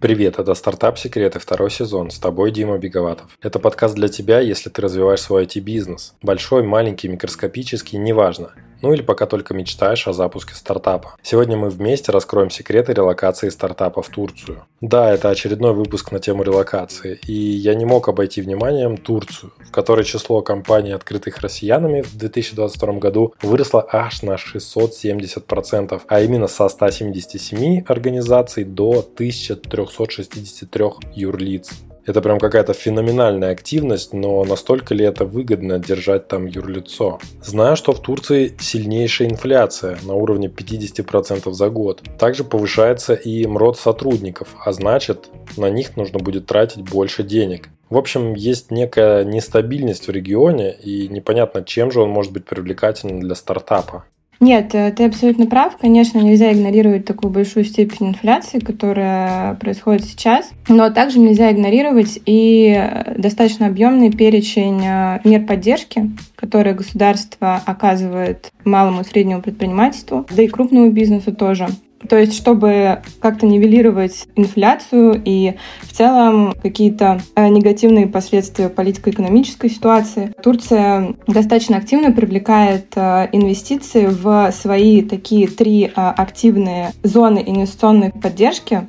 Привет, это «Стартап Секреты», второй сезон. С тобой Дима Беговатов. Это подкаст для тебя, если ты развиваешь свой IT-бизнес. Большой, маленький, микроскопический, неважно ну или пока только мечтаешь о запуске стартапа. Сегодня мы вместе раскроем секреты релокации стартапа в Турцию. Да, это очередной выпуск на тему релокации, и я не мог обойти вниманием Турцию, в которой число компаний, открытых россиянами в 2022 году, выросло аж на 670%, а именно со 177 организаций до 1363 юрлиц. Это прям какая-то феноменальная активность, но настолько ли это выгодно держать там юрлицо? Знаю, что в Турции сильнейшая инфляция на уровне 50% за год. Также повышается и МРОД сотрудников, а значит, на них нужно будет тратить больше денег. В общем, есть некая нестабильность в регионе, и непонятно, чем же он может быть привлекательным для стартапа. Нет, э, ты абсолютно прав. Конечно, нельзя игнорировать такую большую степень инфляции, которая происходит сейчас, но также нельзя игнорировать и э, достаточно объемный перечень э, мер поддержки, которые государство оказывает малому и среднему предпринимательству, да и крупному бизнесу тоже. То есть, чтобы как-то нивелировать инфляцию и в целом какие-то э, негативные последствия политико-экономической ситуации, Турция достаточно активно привлекает э, инвестиции в свои такие три э, активные зоны инвестиционной поддержки,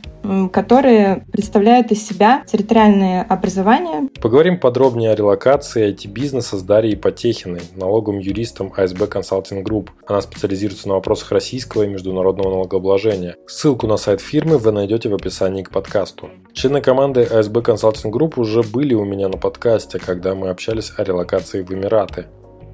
которые представляют из себя территориальные образования. Поговорим подробнее о релокации IT-бизнеса с Дарьей Потехиной, налоговым юристом АСБ Consulting Group. Она специализируется на вопросах российского и международного налогообложения. Ссылку на сайт фирмы вы найдете в описании к подкасту. Члены команды АСБ Consulting Group уже были у меня на подкасте, когда мы общались о релокации в Эмираты.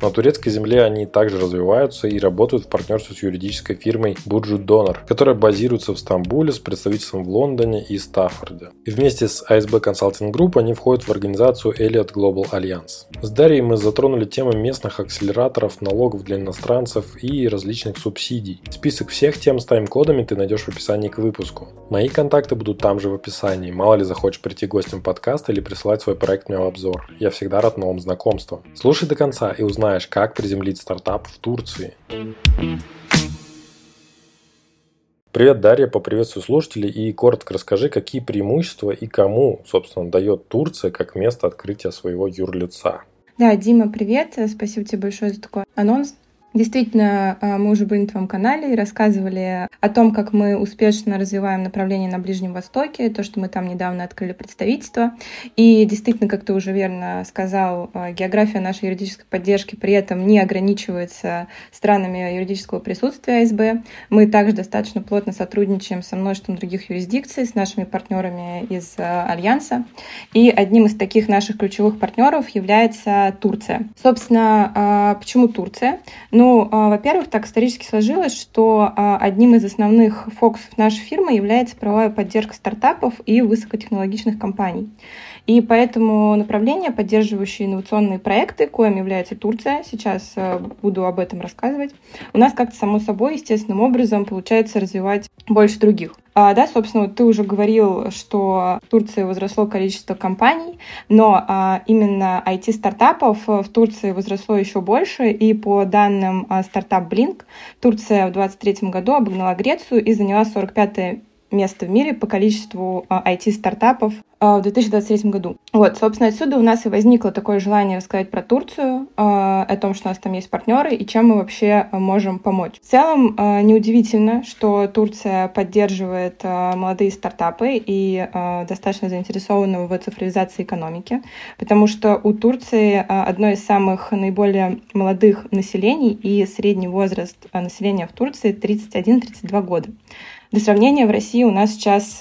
На турецкой земле они также развиваются и работают в партнерстве с юридической фирмой Бурджу Донор, которая базируется в Стамбуле с представительством в Лондоне и Стаффорде. И вместе с ASB Consulting Group они входят в организацию Elliott Global Alliance. С Дарьей мы затронули темы местных акселераторов, налогов для иностранцев и различных субсидий. Список всех тем с тайм-кодами ты найдешь в описании к выпуску. Мои контакты будут там же в описании. Мало ли захочешь прийти гостем подкаста или присылать свой проект мне в обзор. Я всегда рад новым знакомствам. Слушай до конца и узнай знаешь, как приземлить стартап в Турции. Привет, Дарья, поприветствую слушателей и коротко расскажи, какие преимущества и кому, собственно, дает Турция как место открытия своего юрлица. Да, Дима, привет, спасибо тебе большое за такой анонс. Действительно, а, мы уже были на твоем канале и рассказывали о том, как мы успешно развиваем направление на Ближнем Востоке, то, что мы там недавно открыли представительство. И действительно, как ты уже верно сказал, а, география нашей юридической поддержки при этом не ограничивается странами юридического присутствия АСБ. Мы также достаточно плотно сотрудничаем со множеством других юрисдикций, с нашими партнерами из а, Альянса. И одним из таких наших ключевых партнеров является Турция. Собственно, почему Турция? Ну, ну, а, во-первых, так исторически сложилось, что а, одним из основных фокусов нашей фирмы является правовая поддержка стартапов и высокотехнологичных компаний. И поэтому направление, поддерживающее инновационные проекты, коим является Турция, сейчас а, буду об этом рассказывать, у нас как-то само собой, естественным образом получается развивать больше других. А, да, собственно, вот ты уже говорил, что в Турции возросло количество компаний, но а, именно IT-стартапов в Турции возросло еще больше, и по данным а, стартап Blink, Турция в 2023 году обогнала Грецию и заняла 45 место в мире по количеству IT-стартапов а, в 2023 году. Вот, собственно, отсюда у нас и возникло такое желание рассказать про Турцию, а, о том, что у нас там есть партнеры и чем мы вообще можем помочь. В целом, а, неудивительно, что Турция поддерживает молодые стартапы и достаточно заинтересована в цифровизации экономики, потому что у Турции одно из самых наиболее молодых населений и средний возраст населения в Турции 31-32 года. Для сравнения, в России у нас сейчас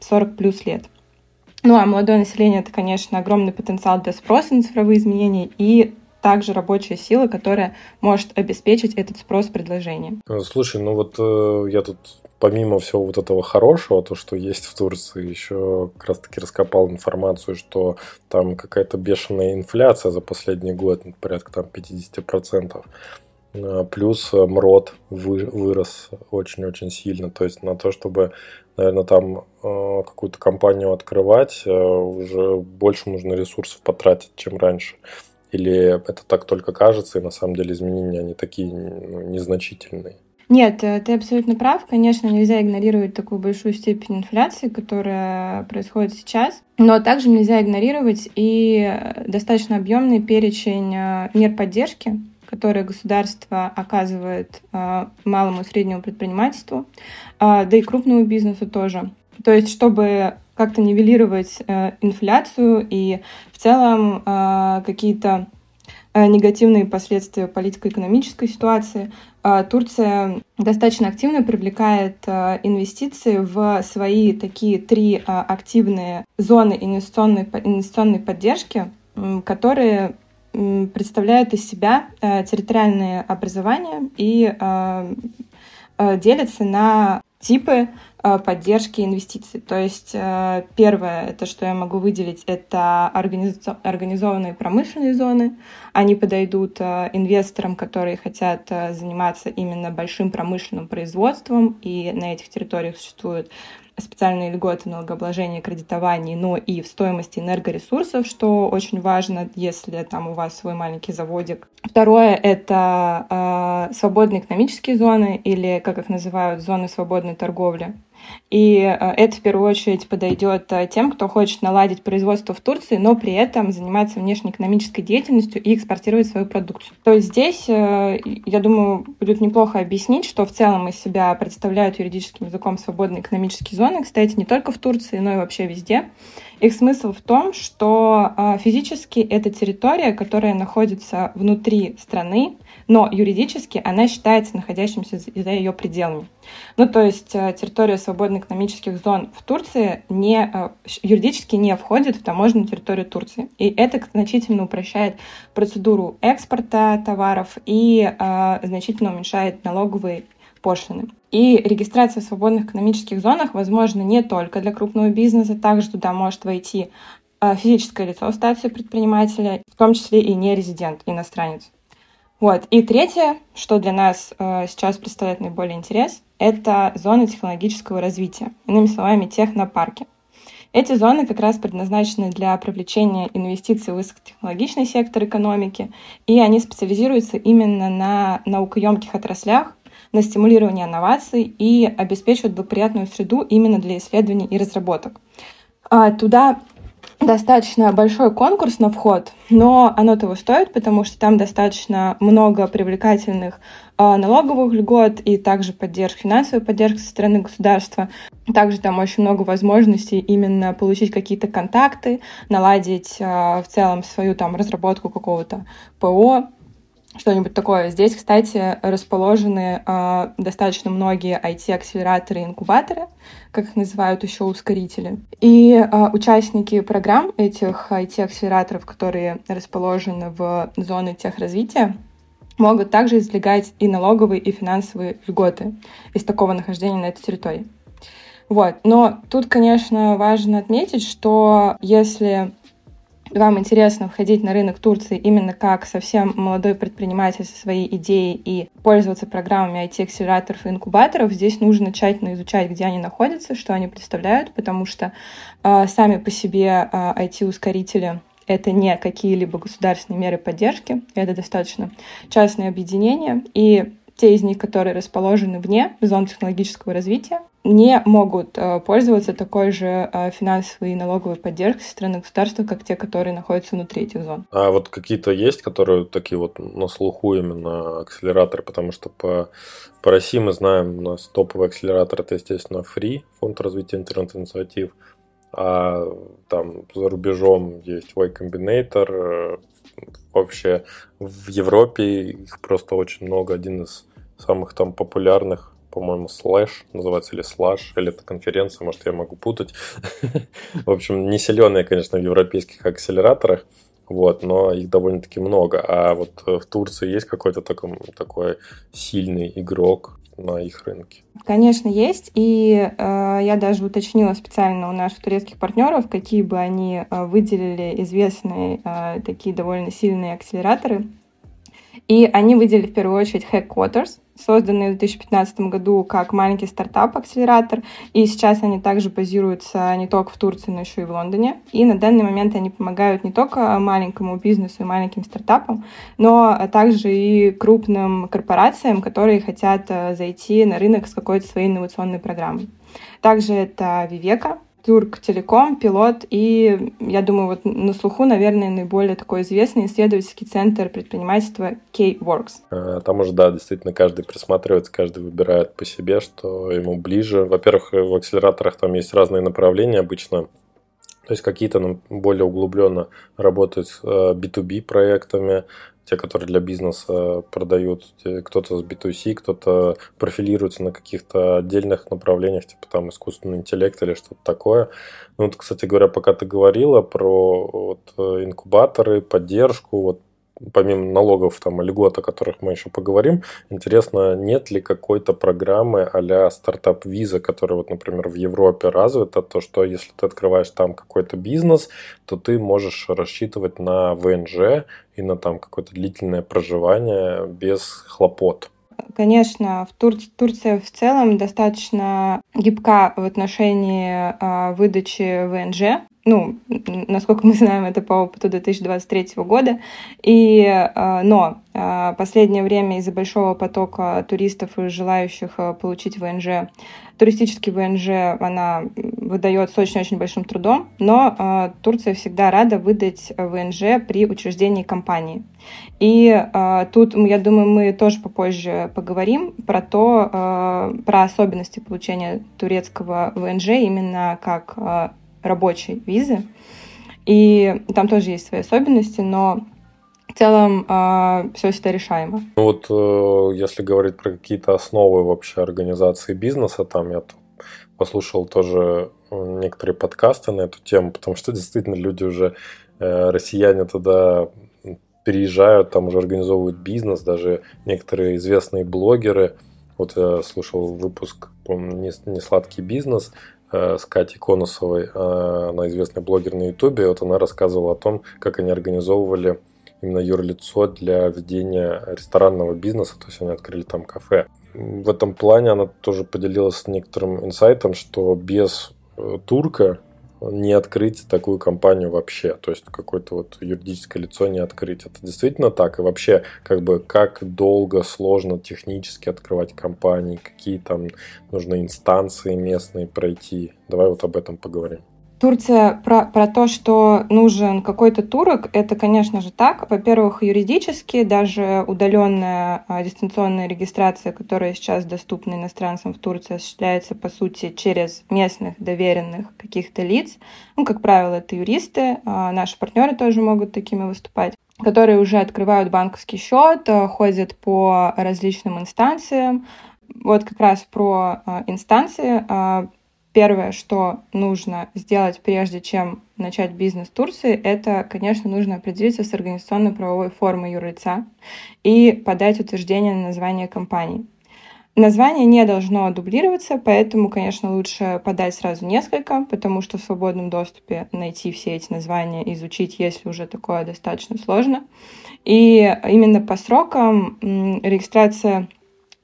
40 плюс лет. Ну а молодое население — это, конечно, огромный потенциал для спроса на цифровые изменения и также рабочая сила, которая может обеспечить этот спрос предложения. Э, слушай, ну вот э, я тут помимо всего вот этого хорошего, то, что есть в Турции, еще как раз-таки раскопал информацию, что там какая-то бешеная инфляция за последний год, порядка там 50%. Э, плюс э, МРОД вырос очень-очень сильно. То есть на то, чтобы, наверное, там э, какую-то компанию открывать, уже больше нужно ресурсов потратить, чем раньше. Или это так только кажется, и на самом деле изменения, они такие ну, незначительные. Нет, ты абсолютно прав. Конечно, нельзя игнорировать такую большую степень инфляции, которая происходит сейчас. Но также нельзя игнорировать и достаточно объемный перечень мер поддержки, которые государство оказывает э, малому и среднему предпринимательству, да и крупному бизнесу тоже. То есть, чтобы как-то нивелировать инфляцию и в целом какие-то негативные последствия политико-экономической ситуации, Турция достаточно активно привлекает инвестиции в свои такие три активные зоны инвестиционной, инвестиционной поддержки, которые представляют из себя территориальные образования и делятся на типы Э, поддержки инвестиций. То есть э, первое, это что я могу выделить, это организованные промышленные зоны. Они подойдут э, инвесторам, которые хотят заниматься именно большим промышленным производством, и на этих территориях существуют специальные льготы налогообложения, кредитований, но и в стоимости энергоресурсов, что очень важно, если там у вас свой маленький заводик. Второе — это э, свободные экономические зоны, или, как их называют, зоны свободной торговли. И э, это в первую очередь подойдет э, тем, кто хочет наладить производство в Турции, но при этом заниматься внешнеэкономической деятельностью и экспортировать свою продукцию. То есть здесь, э, я думаю, будет неплохо объяснить, что в целом из себя представляют юридическим языком свободные экономические зоны, кстати, не только в Турции, но и вообще везде. Их смысл в том, что физически это территория, которая находится внутри страны, но юридически она считается находящимся за ее пределами. Ну, то есть э, территория свободных экономических зон в Турции не, э, юридически не входит в таможенную территорию Турции. И это значительно упрощает процедуру экспорта товаров и э, значительно уменьшает налоговые пошлины. И регистрация в свободных экономических зонах возможна не только для крупного бизнеса, также туда может войти э, физическое лицо в статусе предпринимателя, в том числе и не резидент, иностранец. Вот. И третье, что для нас э, сейчас представляет наиболее интерес, это зоны технологического развития, иными словами, технопарки. Эти зоны как раз предназначены для привлечения инвестиций в высокотехнологичный сектор экономики, и они специализируются именно на наукоемких отраслях, на стимулирование инноваций и обеспечивают благоприятную среду именно для исследований и разработок. А туда достаточно большой конкурс на вход, но оно того стоит, потому что там достаточно много привлекательных э, налоговых льгот и также поддержки, финансовой поддержки со стороны государства. Также там очень много возможностей именно получить какие-то контакты, наладить э, в целом свою там разработку какого-то ПО, что-нибудь такое. Здесь, кстати, расположены э, достаточно многие IT-акселераторы и инкубаторы, как их называют еще ускорители. И э, участники программ этих IT-акселераторов, которые расположены в зоне техразвития, могут также извлекать и налоговые, и финансовые льготы из такого нахождения на этой территории. Вот. Но тут, конечно, важно отметить, что если вам интересно входить на рынок Турции именно как совсем молодой предприниматель со своей идеей и пользоваться программами IT-акселераторов и инкубаторов, здесь нужно тщательно изучать, где они находятся, что они представляют, потому что э, сами по себе э, IT-ускорители это не какие-либо государственные меры поддержки, это достаточно частные объединения, и те из них, которые расположены вне зон технологического развития, не могут э, пользоваться такой же э, финансовой и налоговой поддержкой со стороны государства, как те, которые находятся внутри этих зон. А вот какие-то есть, которые такие вот на слуху именно акселераторы, потому что по, по России мы знаем, у нас топовый акселератор это, естественно, Free, фонд развития интернет-инициатив, а там за рубежом есть Y Combinator, э, вообще в Европе их просто очень много, один из самых там популярных по-моему, слэш называется, или слаш, или это конференция, может, я могу путать. В общем, не сильные, конечно, в европейских акселераторах, вот, но их довольно-таки много. А вот в Турции есть какой-то такой, такой сильный игрок на их рынке? Конечно, есть. И э, я даже уточнила специально у наших турецких партнеров, какие бы они э, выделили известные э, такие довольно сильные акселераторы И они выделили в первую очередь Headquarters, созданный в 2015 году как маленький стартап-акселератор. И сейчас они также базируются не только в Турции, но еще и в Лондоне. И на данный момент они помогают не только маленькому бизнесу и маленьким стартапам, но также и крупным корпорациям, которые хотят э, зайти на рынок с какой-то своей инновационной программой. Также это Вивека, Турк Телеком, пилот и, я думаю, вот на слуху, наверное, наиболее такой известный исследовательский центр предпринимательства K-Works. Э, там уже, да, действительно, каждый присматривается, каждый выбирает по себе, что ему ближе. Во-первых, в акселераторах там есть разные направления обычно. То есть какие-то более углубленно работают с B2B э, проектами, те, которые для бизнеса продают, кто-то с B2C, кто-то профилируется на каких-то отдельных направлениях, типа там искусственный интеллект или что-то такое. Ну вот, кстати говоря, пока ты говорила про вот, инкубаторы, поддержку, вот помимо налогов там, льгот, о которых мы еще поговорим, интересно, нет ли какой-то программы а-ля стартап-виза, которая, вот, например, в Европе развита, то, что если ты открываешь там какой-то бизнес, то ты можешь рассчитывать на ВНЖ и на там какое-то длительное проживание без хлопот. Конечно, в Тур... Турция в целом достаточно гибка в отношении э, выдачи ВНЖ ну, насколько мы знаем, это по опыту 2023 года. И, э, но э, последнее время из-за большого потока туристов и желающих э, получить ВНЖ, туристический ВНЖ она выдает с очень-очень большим трудом, но Турция всегда рада выдать ВНЖ при учреждении компании. И тут, я думаю, мы тоже попозже поговорим про то, про особенности получения турецкого ВНЖ именно как рабочей визы. И там тоже есть свои особенности, но в целом э, все это решаемо. Ну вот э, если говорить про какие-то основы вообще организации бизнеса, там я послушал тоже э, некоторые подкасты на эту тему, потому что действительно люди уже, э, россияне туда переезжают, там уже организовывают бизнес, даже некоторые известные блогеры. Вот я слушал выпуск, не, сладкий бизнес, с Катей Конусовой, э, она известный блогер на Ютубе, вот она рассказывала о том, как они организовывали именно юрлицо для ведения ресторанного бизнеса, то есть они открыли там кафе. В этом плане она тоже поделилась некоторым инсайтом, что без э, турка не открыть такую компанию вообще, то есть какое-то вот юридическое лицо не открыть. Это действительно так? И вообще, как бы, как долго, сложно технически открывать компании, какие там нужно инстанции местные пройти? Давай вот об этом поговорим. Турция про, про то, что нужен какой-то турок, это, конечно же, так. Во-первых, юридически даже удаленная а, дистанционная регистрация, которая сейчас доступна иностранцам в Турции, осуществляется, по сути, через местных доверенных каких-то лиц. Ну, как правило, это юристы, а, наши партнеры тоже могут такими выступать которые уже открывают банковский счет, а, ходят по различным инстанциям. Вот как раз про а, инстанции а, Первое, что нужно сделать, прежде чем начать бизнес в Турции, это, конечно, нужно определиться с организационно-правовой формой юрлица и подать утверждение на название компании. Название не должно дублироваться, поэтому, конечно, лучше подать сразу несколько, потому что в свободном доступе найти все эти названия, изучить, если уже такое достаточно сложно. И именно по срокам регистрация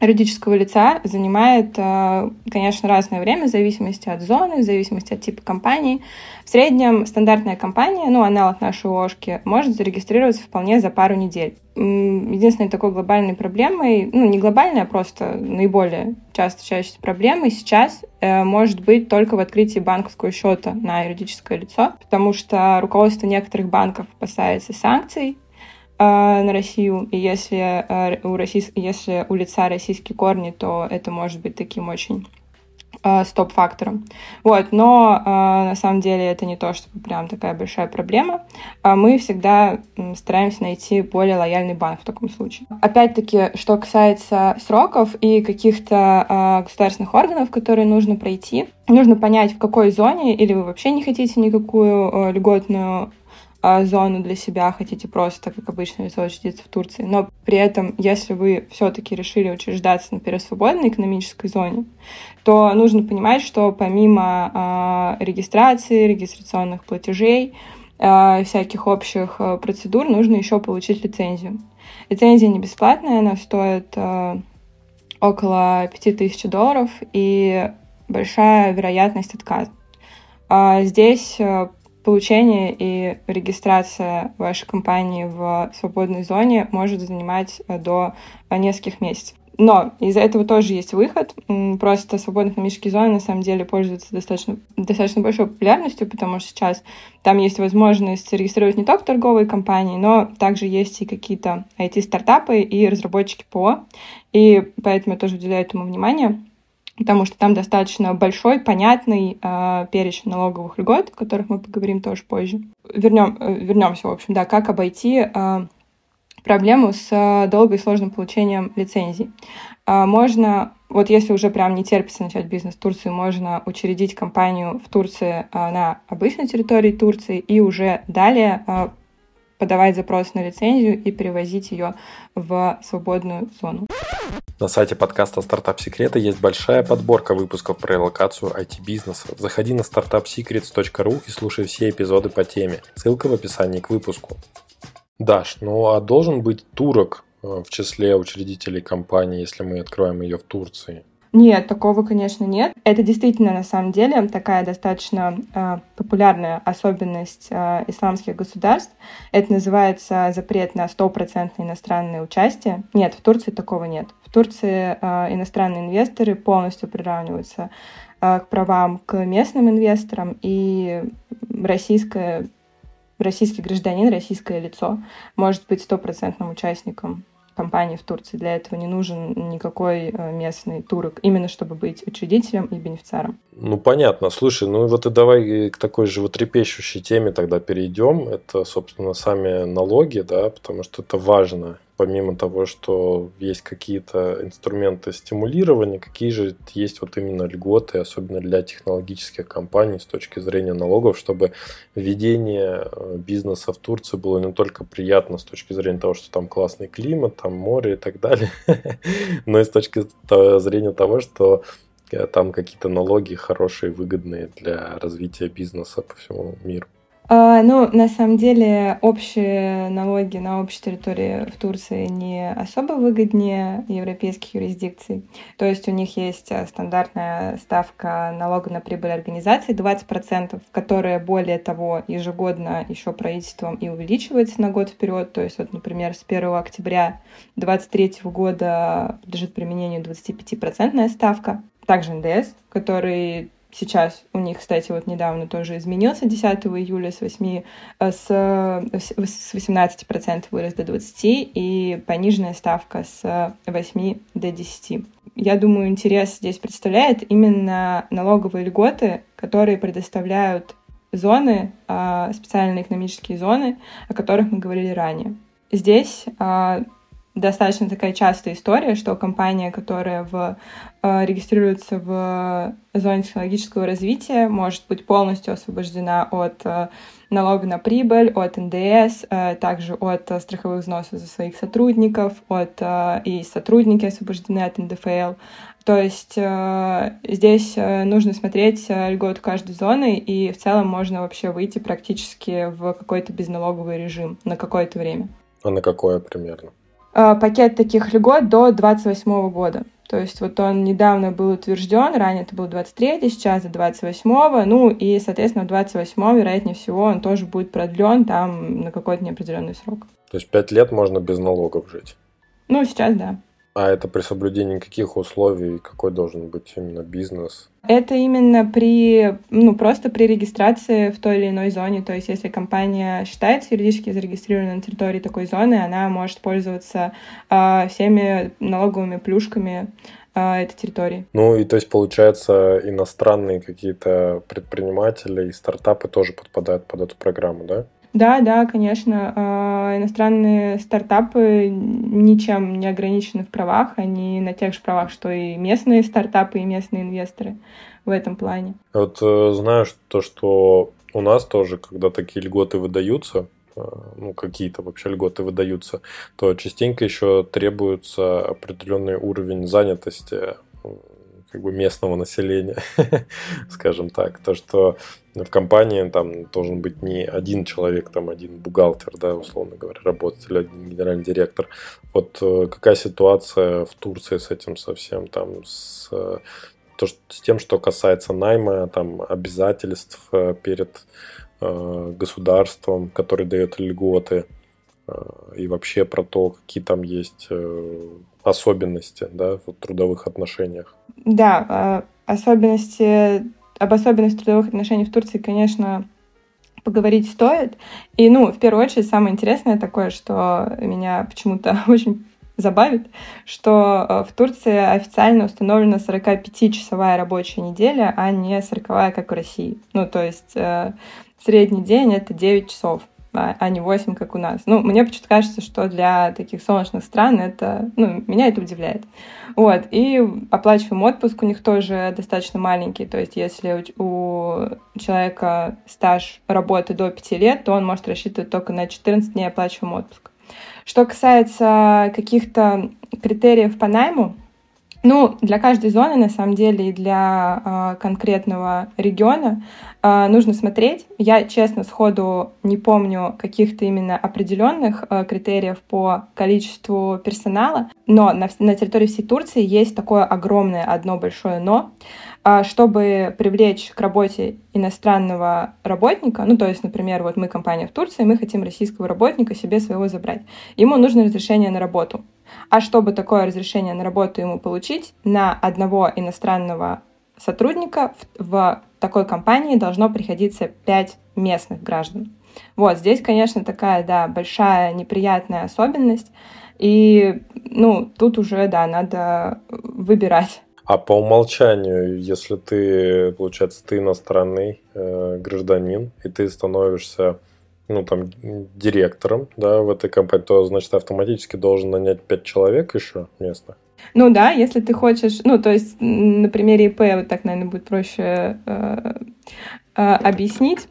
юридического лица занимает, э, конечно, разное время в зависимости от зоны, в зависимости от типа компании. В среднем стандартная компания, ну, аналог нашей ОшКи, может зарегистрироваться вполне за пару недель. Единственной такой глобальной проблемой, ну, не глобальной, а просто наиболее часто встречающейся проблемой сейчас э, может быть только в открытии банковского счета на юридическое лицо, потому что руководство некоторых банков опасается санкций, на Россию, и если а, у, российс... если у лица российские корни, то это может быть таким очень а, стоп-фактором. Вот, но на самом деле это не то, чтобы прям такая большая проблема. Мы всегда стараемся найти более лояльный банк в таком случае. Опять-таки, что касается сроков и каких-то государственных органов, которые нужно пройти, нужно понять, в какой зоне, или вы вообще не хотите никакую льготную а, зону для себя, хотите просто, как обычно, учредиться в Турции. Но при этом, если вы все-таки решили учреждаться, например, в свободной экономической зоне, то нужно понимать, что помимо э, регистрации, регистрационных платежей, э, всяких общих процедур, нужно еще получить лицензию. Лицензия не бесплатная, она стоит около 5000 долларов и большая вероятность отказа. А здесь получение и регистрация вашей компании в свободной зоне может занимать э, до нескольких месяцев. Но из-за этого тоже есть выход. Просто свободные экономические зоны на самом деле пользуются достаточно, достаточно большой популярностью, потому что сейчас там есть возможность регистрировать не только торговые компании, но также есть и какие-то IT-стартапы и разработчики ПО. И поэтому я тоже уделяю этому внимание потому что там достаточно большой, понятный э, перечень налоговых льгот, о которых мы поговорим тоже позже. Вернем, э, вернемся, в общем, да, как обойти э, проблему с э, долгой и сложным получением лицензий. А, можно, вот если уже прям не терпится начать бизнес в Турции, можно учредить компанию в Турции а, на обычной территории Турции и уже далее а, подавать запрос на лицензию и перевозить ее в свободную зону. На сайте подкаста «Стартап Секреты» есть большая подборка выпусков про релокацию IT-бизнеса. Заходи на startupsecrets.ru и слушай все эпизоды по теме. Ссылка в описании к выпуску. Даш, ну а должен быть турок э, в числе учредителей компании, если мы откроем ее в Турции? Нет, такого, конечно, нет. Это действительно, на самом деле, такая достаточно э, популярная особенность э, исламских государств. Это называется запрет на стопроцентное иностранное участие. Нет, в Турции такого нет. В Турции э, иностранные инвесторы полностью приравниваются э, к правам к местным инвесторам, и российская российский гражданин, российское лицо может быть стопроцентным участником компании в Турции. Для этого не нужен никакой э, местный турок, именно чтобы быть учредителем и бенефициаром. Ну, понятно. Слушай, ну вот и давай к такой животрепещущей теме тогда перейдем. Это, собственно, сами налоги, да, потому что это важно помимо того, что есть какие-то инструменты стимулирования, какие же есть вот именно льготы, особенно для технологических компаний с точки зрения налогов, чтобы введение э, бизнеса в Турции было не только приятно с точки зрения того, что там классный климат, там море и так далее, но и с точки зрения того, что э, там какие-то налоги хорошие, выгодные для развития бизнеса по всему миру. А, ну, на самом деле, общие налоги на общей территории в Турции не особо выгоднее европейских юрисдикций. То есть у них есть э, стандартная ставка налога на прибыль организации 20%, которая, более того, ежегодно еще правительством и увеличивается на год вперед. То есть, вот, например, с 1 октября 2023 года подлежит применению 25% ставка. Также НДС, который сейчас у них, кстати, вот недавно тоже изменился 10 июля с 8, э, с, с 18% вырос до 20% и пониженная ставка с 8 до 10. Я думаю, интерес здесь представляет именно налоговые льготы, которые предоставляют зоны, а, специальные экономические зоны, о которых мы говорили ранее. Здесь а, достаточно такая частая история, что компания, которая в, э, регистрируется в зоне технологического развития, может быть полностью освобождена от э, налога на прибыль, от НДС, э, также от страховых взносов за своих сотрудников, от, и сотрудники освобождены от НДФЛ. То есть э, здесь нужно смотреть э, льгот каждой зоны, и в целом можно вообще выйти практически в какой-то безналоговый режим на какое-то время. А на какое примерно? Э, пакет таких льгот до 28 года. То есть вот он недавно был утвержден, ранее это был 23 сейчас до 28 ну и, соответственно, 28 вероятнее всего, он тоже будет продлен там на какой-то неопределенный срок. То есть пять лет можно без налогов жить? Ну, сейчас да. А это при соблюдении каких условий, какой должен быть именно бизнес? Это именно при, ну, просто при регистрации в той или иной зоне. То есть, если компания считается юридически зарегистрированной на территории такой зоны, она может пользоваться э, всеми налоговыми плюшками э, этой территории. Ну и то есть, получается, иностранные какие-то предприниматели и стартапы тоже подпадают под эту программу, да? Да, да, конечно. А, иностранные стартапы ничем не ограничены в правах. Они на тех же правах, что и местные стартапы, и местные инвесторы в этом плане. Вот э, знаешь то, что у нас тоже, когда такие льготы выдаются, э, ну, какие-то вообще льготы выдаются, то частенько еще требуется определенный уровень занятости как бы местного населения, скажем так. То, что в компании там должен быть не один человек, там один бухгалтер, да, условно говоря, работать, один генеральный директор. Вот э, какая ситуация в Турции с этим совсем, там, с, то, с тем, что касается найма, там, обязательств перед э, государством, который дает льготы, э, и вообще про то, какие там есть э, особенности да, в трудовых отношениях. Да, э, особенности, об особенностях трудовых отношений в Турции, конечно, поговорить стоит. И, ну, в первую очередь, самое интересное такое, что меня почему-то очень забавит, что э, в Турции официально установлена 45-часовая рабочая неделя, а не 40 как в России. Ну, то есть э, средний день — это 9 часов а не 8, как у нас. Ну, мне почему-то кажется, что для таких солнечных стран это, ну, меня это удивляет. Вот, и оплачиваем отпуск у них тоже достаточно маленький, то есть если у человека стаж работы до 5 лет, то он может рассчитывать только на 14 дней оплачиваем отпуск. Что касается каких-то критериев по найму, ну, для каждой зоны, на самом деле, и для э, конкретного региона э, нужно смотреть. Я, честно, сходу не помню каких-то именно определенных э, критериев по количеству персонала, но на, на территории всей Турции есть такое огромное одно большое «но». Э, чтобы привлечь к работе иностранного работника, ну, то есть, например, вот мы компания в Турции, мы хотим российского работника себе своего забрать. Ему нужно разрешение на работу. А чтобы такое разрешение на работу ему получить, на одного иностранного сотрудника в, в такой компании должно приходиться 5 местных граждан. Вот, здесь, конечно, такая, да, большая неприятная особенность. И, ну, тут уже, да, надо выбирать. А по умолчанию, если ты, получается, ты иностранный э, гражданин, и ты становишься ну, там, директором, да, в этой компании, то, значит, автоматически должен нанять пять человек еще местных. Ну да, если ты хочешь, ну, то есть на примере ИП вот так, наверное, будет проще э, э, объяснить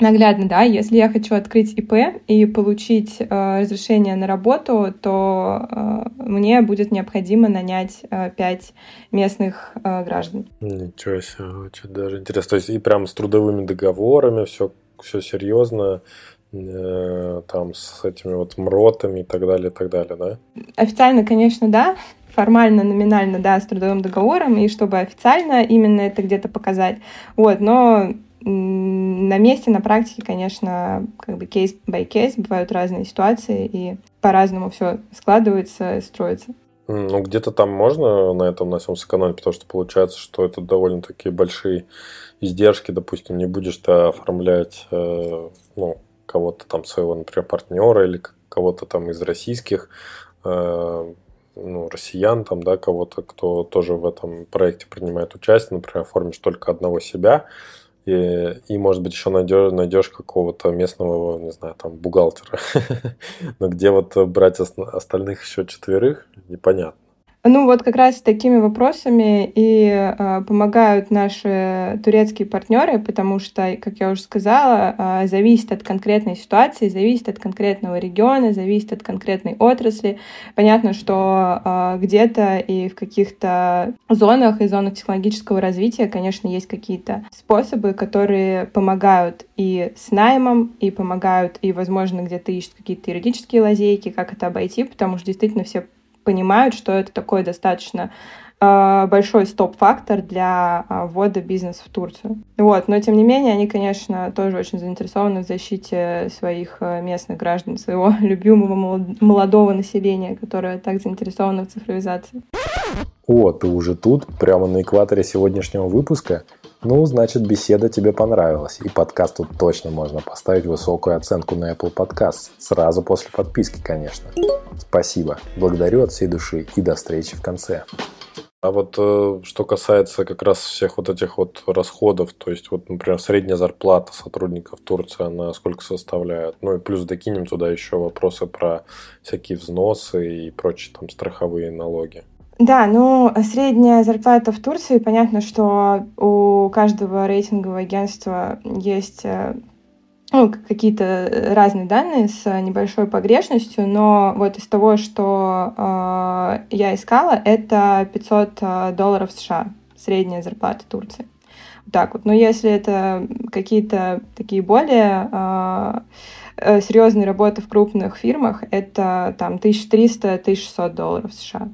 наглядно, да, если я хочу открыть ИП и получить э, разрешение на работу, то э, мне будет необходимо нанять э, 5 местных э, граждан. Ничего себе, очень даже интересно. То есть и прям с трудовыми договорами все все серьезно, э, там с этими вот мротами и так далее, и так далее, да? Официально, конечно, да. Формально, номинально, да, с трудовым договором, и чтобы официально именно это где-то показать. Вот, но на месте, на практике, конечно, как бы кейс by кейс, бывают разные ситуации, и по-разному все складывается и строится. Ну, где-то там можно на этом на всем сэкономить, потому что получается, что это довольно-таки большие издержки, допустим, не будешь ты оформлять э, ну, кого-то там своего, например, партнера или кого-то там из российских, э, ну, россиян, там, да, кого-то, кто тоже в этом проекте принимает участие, например, оформишь только одного себя, и, и может быть, еще найдешь, найдешь какого-то местного, не знаю, там, бухгалтера. Но где вот брать остальных еще четверых, непонятно. Ну вот как раз такими вопросами и э, помогают наши турецкие партнеры, потому что, как я уже сказала, э, зависит от конкретной ситуации, зависит от конкретного региона, зависит от конкретной отрасли. Понятно, что э, где-то и в каких-то зонах и зонах технологического развития, конечно, есть какие-то способы, которые помогают и с наймом, и помогают, и, возможно, где-то ищут какие-то юридические лазейки, как это обойти, потому что действительно все понимают, что это такой достаточно э, большой стоп-фактор для э, ввода бизнеса в Турцию. Вот. Но, тем не менее, они, конечно, тоже очень заинтересованы в защите своих э, местных граждан, своего любимого молодого населения, которое так заинтересовано в цифровизации. О, ты уже тут, прямо на экваторе сегодняшнего выпуска? Ну, значит, беседа тебе понравилась, и подкасту точно можно поставить высокую оценку на Apple Podcast, сразу после подписки, конечно. Спасибо, благодарю от всей души, и до встречи в конце. А вот э, что касается как раз всех вот этих вот расходов, то есть вот, например, средняя зарплата сотрудников Турции, она сколько составляет? Ну и плюс докинем туда еще вопросы про всякие взносы и прочие там страховые налоги. Да, ну, средняя зарплата в Турции, понятно, что у каждого рейтингового агентства есть э, ну, какие-то разные данные с небольшой погрешностью, но вот из того, что э, я искала, это 500 э, долларов США средняя зарплата Турции. Так вот. Но если это какие-то такие более э, серьезные работы в крупных фирмах, это там 1300-1600 долларов США.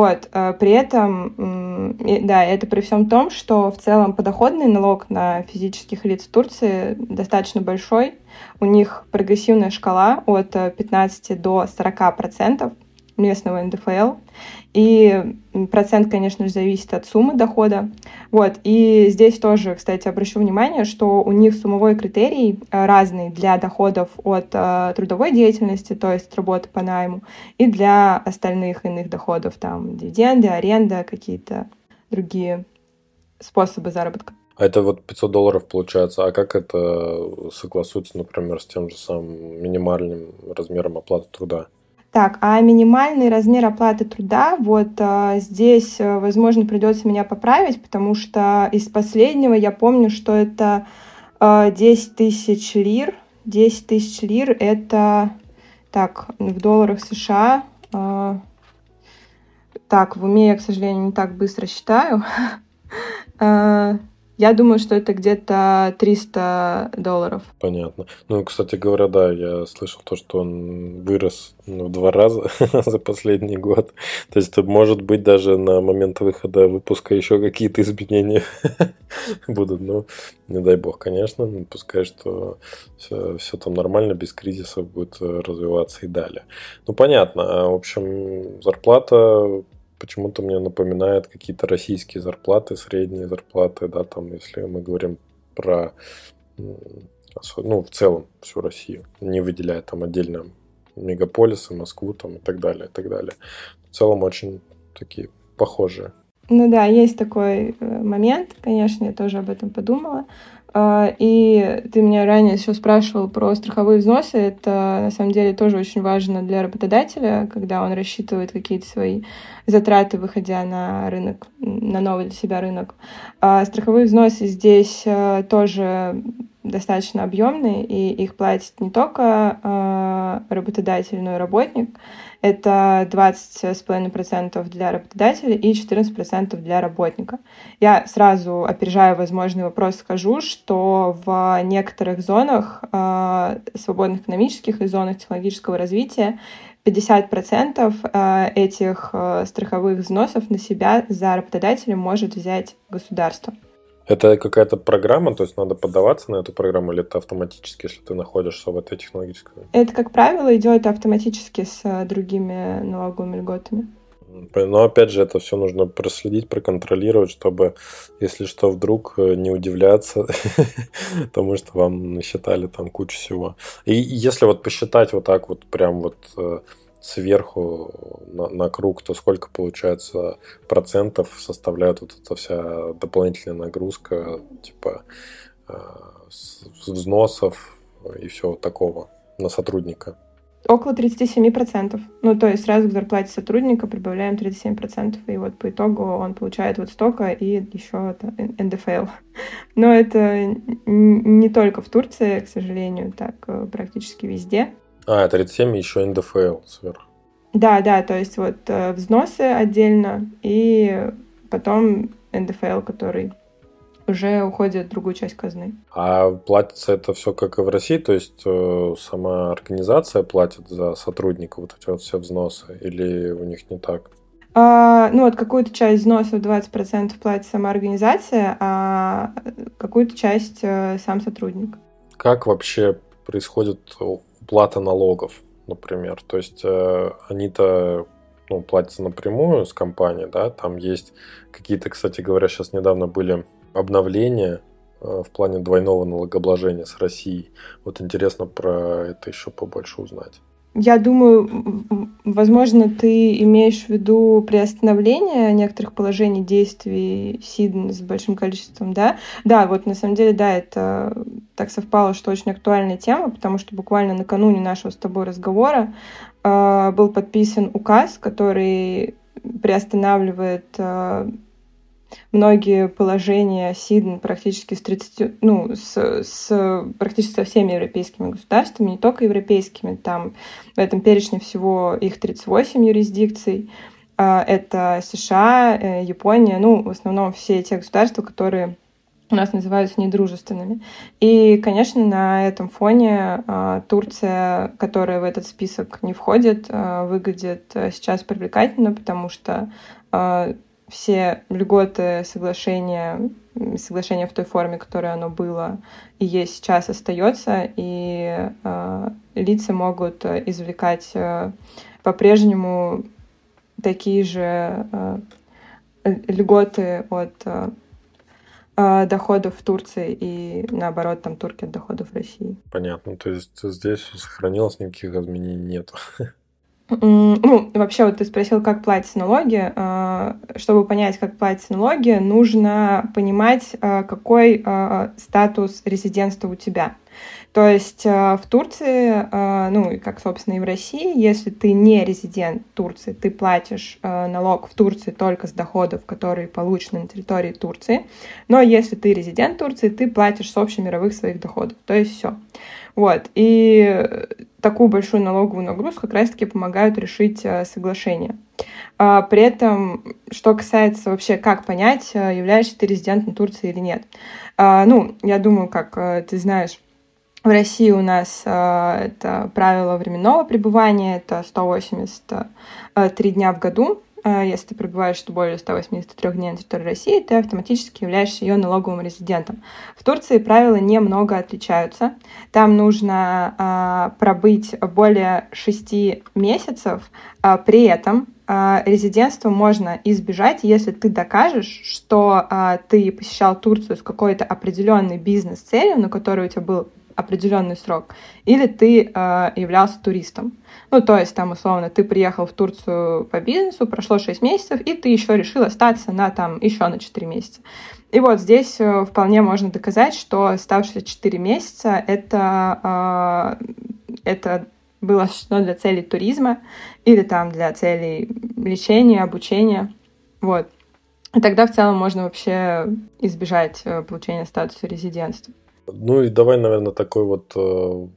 Вот, э, при этом, да, это при всем том, что в целом подоходный налог на физических лиц в Турции достаточно большой. У них прогрессивная шкала от 15 э, до 40 процентов местного НДФЛ. И процент, конечно же, зависит от суммы дохода. Вот. И здесь тоже, кстати, обращу внимание, что у них суммовой критерий э, разный для доходов от э, трудовой деятельности, то есть работы по найму, и для остальных иных доходов, там, дивиденды, аренда, какие-то другие способы заработка. А это вот 500 долларов получается. А как это согласуется, например, с тем же самым минимальным размером оплаты труда? Так, а минимальный размер оплаты труда, вот а, здесь, э, возможно, придется меня поправить, потому что из последнего я помню, что это а, 10 тысяч лир. 10 тысяч лир это, так, в долларах США. А, так, в уме я, к сожалению, не так быстро считаю. А, я думаю, что это где-то 300 долларов. Понятно. Ну, кстати говоря, да, я слышал то, что он вырос ну, в два раза за последний год. То есть, может быть, даже на момент выхода выпуска еще какие-то изменения будут. Ну, не дай бог, конечно. Пускай, что все, все там нормально, без кризисов будет э, развиваться и далее. Ну, понятно. В общем, зарплата почему-то мне напоминает какие-то российские зарплаты, средние зарплаты, да, там, если мы говорим про, ну, в целом всю Россию, не выделяя там отдельно мегаполисы, Москву там и так далее, и так далее. В целом очень такие похожие. Ну да, есть такой э, момент, конечно, я тоже об этом подумала. А, и ты меня ранее еще спрашивал про страховые взносы. Это на самом деле тоже очень важно для работодателя, когда он рассчитывает какие-то свои затраты, выходя на рынок, на новый для себя рынок. А страховые взносы здесь а, тоже достаточно объемные, и их платит не только а, работодатель, но и работник. Это 20,5% для работодателя и 14% для работника. Я сразу, опережая возможный вопрос, скажу, что в некоторых зонах э, свободных экономических и зонах технологического развития 50% э, этих э, страховых взносов на себя за работодателя может взять государство. Это какая-то программа, то есть надо поддаваться на эту программу, или это автоматически, если ты находишься в этой технологической? Это, как правило, идет автоматически с э, другими налоговыми льготами. Но опять же, это все нужно проследить, проконтролировать, чтобы, если что, вдруг э, не удивляться тому, что вам насчитали там кучу всего. И если вот посчитать вот так вот прям вот э, сверху на, на круг, то сколько получается процентов составляет вот эта вся дополнительная нагрузка, типа э, взносов и всего такого на сотрудника? Около 37%. Ну, то есть сразу к зарплате сотрудника прибавляем 37%, и вот по итогу он получает вот столько и еще это НДФЛ. Но это не только в Турции, к сожалению, так э, практически везде. А, 37 еще НДФЛ сверху. Да, да, то есть вот э, взносы отдельно и потом НДФЛ, который уже уходит в другую часть казны. А платится это все как и в России, то есть э, сама организация платит за сотрудников вот эти вот все взносы, или у них не так? А, ну вот какую-то часть взносов 20% платит сама организация, а какую-то часть э, сам сотрудник. Как вообще происходит уплата налогов, например. То есть э, они-то ну, платятся напрямую с компанией, да, там есть какие-то, кстати говоря, сейчас недавно были обновления э, в плане двойного налогообложения с Россией. Вот интересно про это еще побольше узнать. Я думаю, возможно, ты имеешь в виду приостановление некоторых положений действий СИДН с большим количеством, да? Да, вот на самом деле, да, это так совпало, что очень актуальная тема, потому что буквально накануне нашего с тобой разговора э, был подписан указ, который приостанавливает э, многие положения СИДН практически с 30, ну, с, с практически со всеми европейскими государствами, не только европейскими, там в этом перечне всего их 38 юрисдикций. Это США, Япония, ну, в основном все те государства, которые у нас называются недружественными. И, конечно, на этом фоне э, Турция, которая в этот список не входит, э, выглядит сейчас привлекательно, потому что э, все льготы соглашения, соглашение в той форме, которое оно было и есть сейчас, остается, и э, лица могут извлекать э, по-прежнему такие же э, льготы от э, а, доходов в Турции и наоборот там турки от доходов в России. Понятно. То есть здесь сохранилось, никаких изменений нет. Ну, вообще, вот ты спросил, как платить налоги. А, чтобы понять, как платить налоги, нужно понимать, а, какой статус резидентства у тебя. То есть в Турции, ну и как, собственно, и в России, если ты не резидент Турции, ты платишь налог в Турции только с доходов, которые получены на территории Турции. Но если ты резидент Турции, ты платишь с общемировых своих доходов. То есть все. Вот. И такую большую налоговую нагрузку как раз-таки помогают решить соглашения. А, при этом, что касается вообще, как понять, являешься ты резидентом Турции или нет. А, ну, я думаю, как ты знаешь, в России у нас э, это правило временного пребывания, это 183 дня в году. Э, если ты пребываешь более 183 дней на территории России, ты автоматически являешься ее налоговым резидентом. В Турции правила немного отличаются. Там нужно э, пробыть более 6 месяцев, э, при этом резидентство можно избежать, если ты докажешь, что э, ты посещал Турцию с какой-то определенной бизнес-целью, на которую у тебя был определенный срок, или ты э, являлся туристом. Ну, то есть, там, условно, ты приехал в Турцию по бизнесу, прошло 6 месяцев, и ты еще решил остаться на там еще на 4 месяца. И вот здесь э, вполне можно доказать, что оставшиеся 4 месяца это, э, это было осуществлено для целей туризма или там для целей лечения, обучения. Вот. И тогда в целом можно вообще избежать э, получения статуса резидентства. Ну и давай, наверное, такой вот э,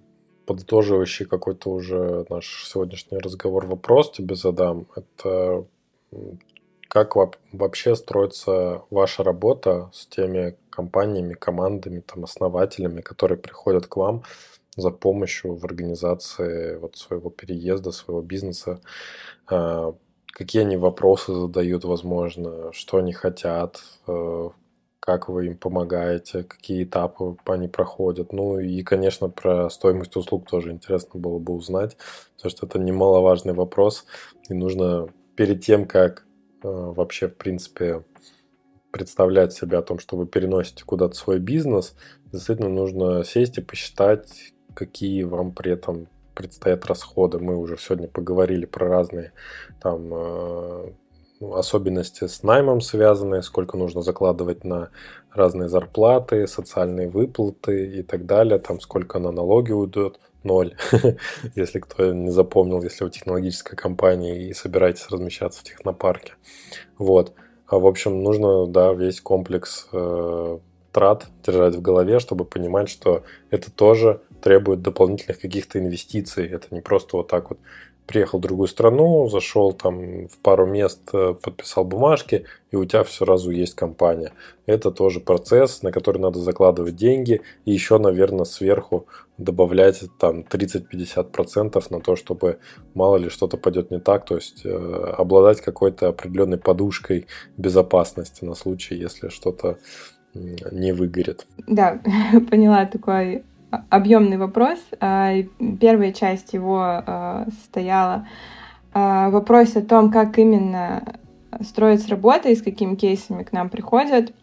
подытоживающий какой-то уже наш сегодняшний разговор вопрос тебе задам. Это как вообще строится ваша работа с теми компаниями, командами, там, основателями, которые приходят к вам за помощью в организации вот своего переезда, своего бизнеса? Э, какие они вопросы задают, возможно, что они хотят, э, как вы им помогаете, какие этапы они проходят. Ну и, конечно, про стоимость услуг тоже интересно было бы узнать, потому что это немаловажный вопрос, и нужно перед тем, как э, вообще, в принципе, представлять себя о том, что вы переносите куда-то свой бизнес, действительно нужно сесть и посчитать, какие вам при этом предстоят расходы. Мы уже сегодня поговорили про разные там э, особенности с наймом связанные, сколько нужно закладывать на разные зарплаты, социальные выплаты и так далее, там сколько на налоги уйдет, ноль, если кто не запомнил, если вы технологическая компания и собираетесь размещаться в технопарке. Вот. А в общем, нужно, да, весь комплекс э, трат держать в голове, чтобы понимать, что это тоже требует дополнительных каких-то инвестиций. Это не просто вот так вот приехал в другую страну, зашел там в пару мест, э, подписал бумажки, и у тебя сразу есть компания. Это тоже процесс, на который надо закладывать деньги, и еще, наверное, сверху добавлять там 30-50% на то, чтобы мало ли что-то пойдет не так, то есть э, обладать какой-то определенной подушкой безопасности на случай, если что-то не выгорит. Да, поняла такой объемный вопрос. А, первая часть его а, состояла в вопросе о том, как именно строится работа и с какими кейсами к нам приходят.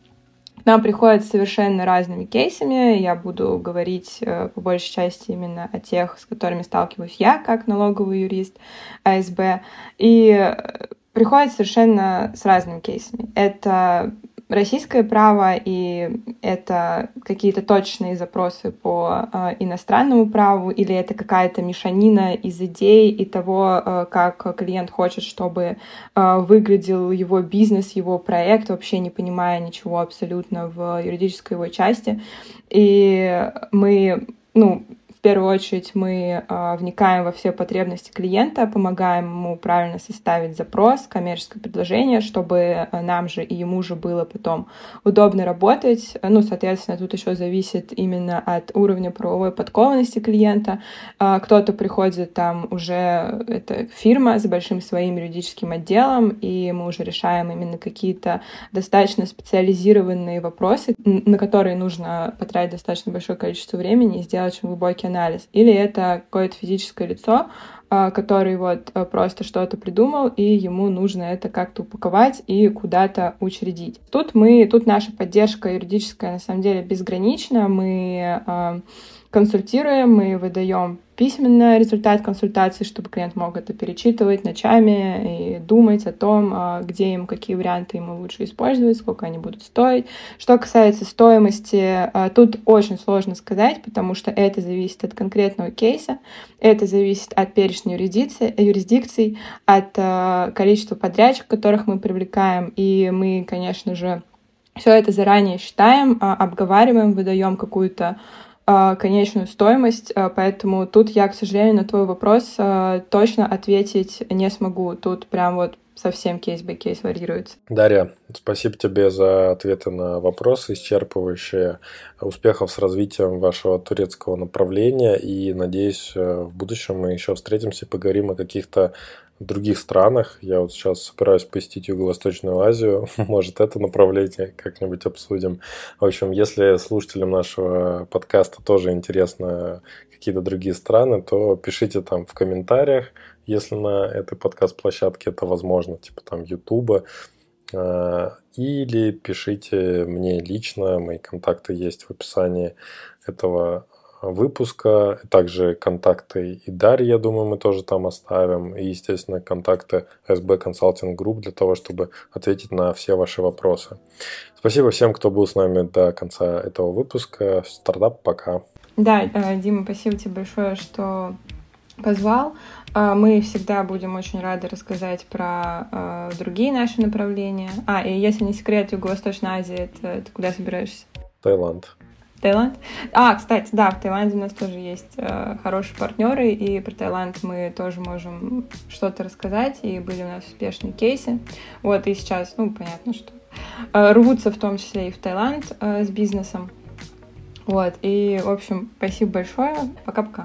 К нам приходят совершенно разными кейсами. Я буду говорить э, по большей части именно о тех, с которыми сталкиваюсь я, как налоговый юрист АСБ. И э, приходят совершенно с разными кейсами. Это российское право, и это какие-то точные запросы по э, иностранному праву, или это какая-то мешанина из идей и того, э, как клиент хочет, чтобы э, выглядел его бизнес, его проект, вообще не понимая ничего абсолютно в юридической его части. И мы, ну, В первую очередь мы э, вникаем во все потребности клиента, помогаем ему правильно составить запрос, коммерческое предложение, чтобы э, нам же и ему же было потом удобно работать. Ну, соответственно, тут еще зависит именно от уровня правовой подкованности клиента. Э, кто-то приходит там уже, это фирма с большим своим юридическим отделом, и мы уже решаем именно какие-то достаточно специализированные вопросы, на которые нужно потратить достаточно большое количество времени и сделать очень глубокий анализ. Или это какое-то физическое лицо, а, который вот а, просто что-то придумал, и ему нужно это как-то упаковать и куда-то учредить. Тут мы, тут наша поддержка юридическая на самом деле безгранична. Мы а, консультируем, мы выдаем письменно результат консультации, чтобы клиент мог это перечитывать ночами и думать о том, а, где им, какие варианты ему лучше использовать, сколько они будут стоить. Что касается стоимости, а, тут очень сложно сказать, потому что это зависит от конкретного кейса, это зависит от перечня юрисдикций, юрисдикций от а, количества подрядчиков, которых мы привлекаем, и мы, конечно же, все это заранее считаем, обговариваем, выдаем какую-то конечную стоимость, а, поэтому тут я, к сожалению, на твой вопрос а, точно ответить не смогу. Тут прям вот совсем case-by-case варьируется. Дарья, спасибо тебе за ответы на вопросы, исчерпывающие. Успехов с развитием вашего турецкого направления и, надеюсь, в будущем мы еще встретимся и поговорим о каких-то других странах. Я вот сейчас собираюсь посетить Юго-Восточную Азию. Может, это направление как-нибудь обсудим. В общем, если слушателям нашего подкаста тоже интересно какие-то другие страны, то пишите там в комментариях, если на этой подкаст-площадке это возможно, типа там Ютуба. А, или пишите мне лично, мои контакты есть в описании этого выпуска, также контакты и Дарьи, я думаю, мы тоже там оставим, и, естественно, контакты SB Consulting Group для того, чтобы ответить на все ваши вопросы. Спасибо всем, кто был с нами до конца этого выпуска. Стартап, пока. Да, э, Дима, спасибо тебе большое, что позвал. Э, мы всегда будем очень рады рассказать про э, другие наши направления. А, и если не секрет, Юго-Восточная Азия, это ты куда собираешься? Таиланд. Таиланд. А, кстати, да, в Таиланде у нас тоже есть э, хорошие партнеры, и про Таиланд мы тоже можем что-то рассказать, и были у нас успешные кейсы. Вот, и сейчас, ну, понятно, что э, рвутся в том числе и в Таиланд э, с бизнесом. Вот, и, в общем, спасибо большое. Пока-пока.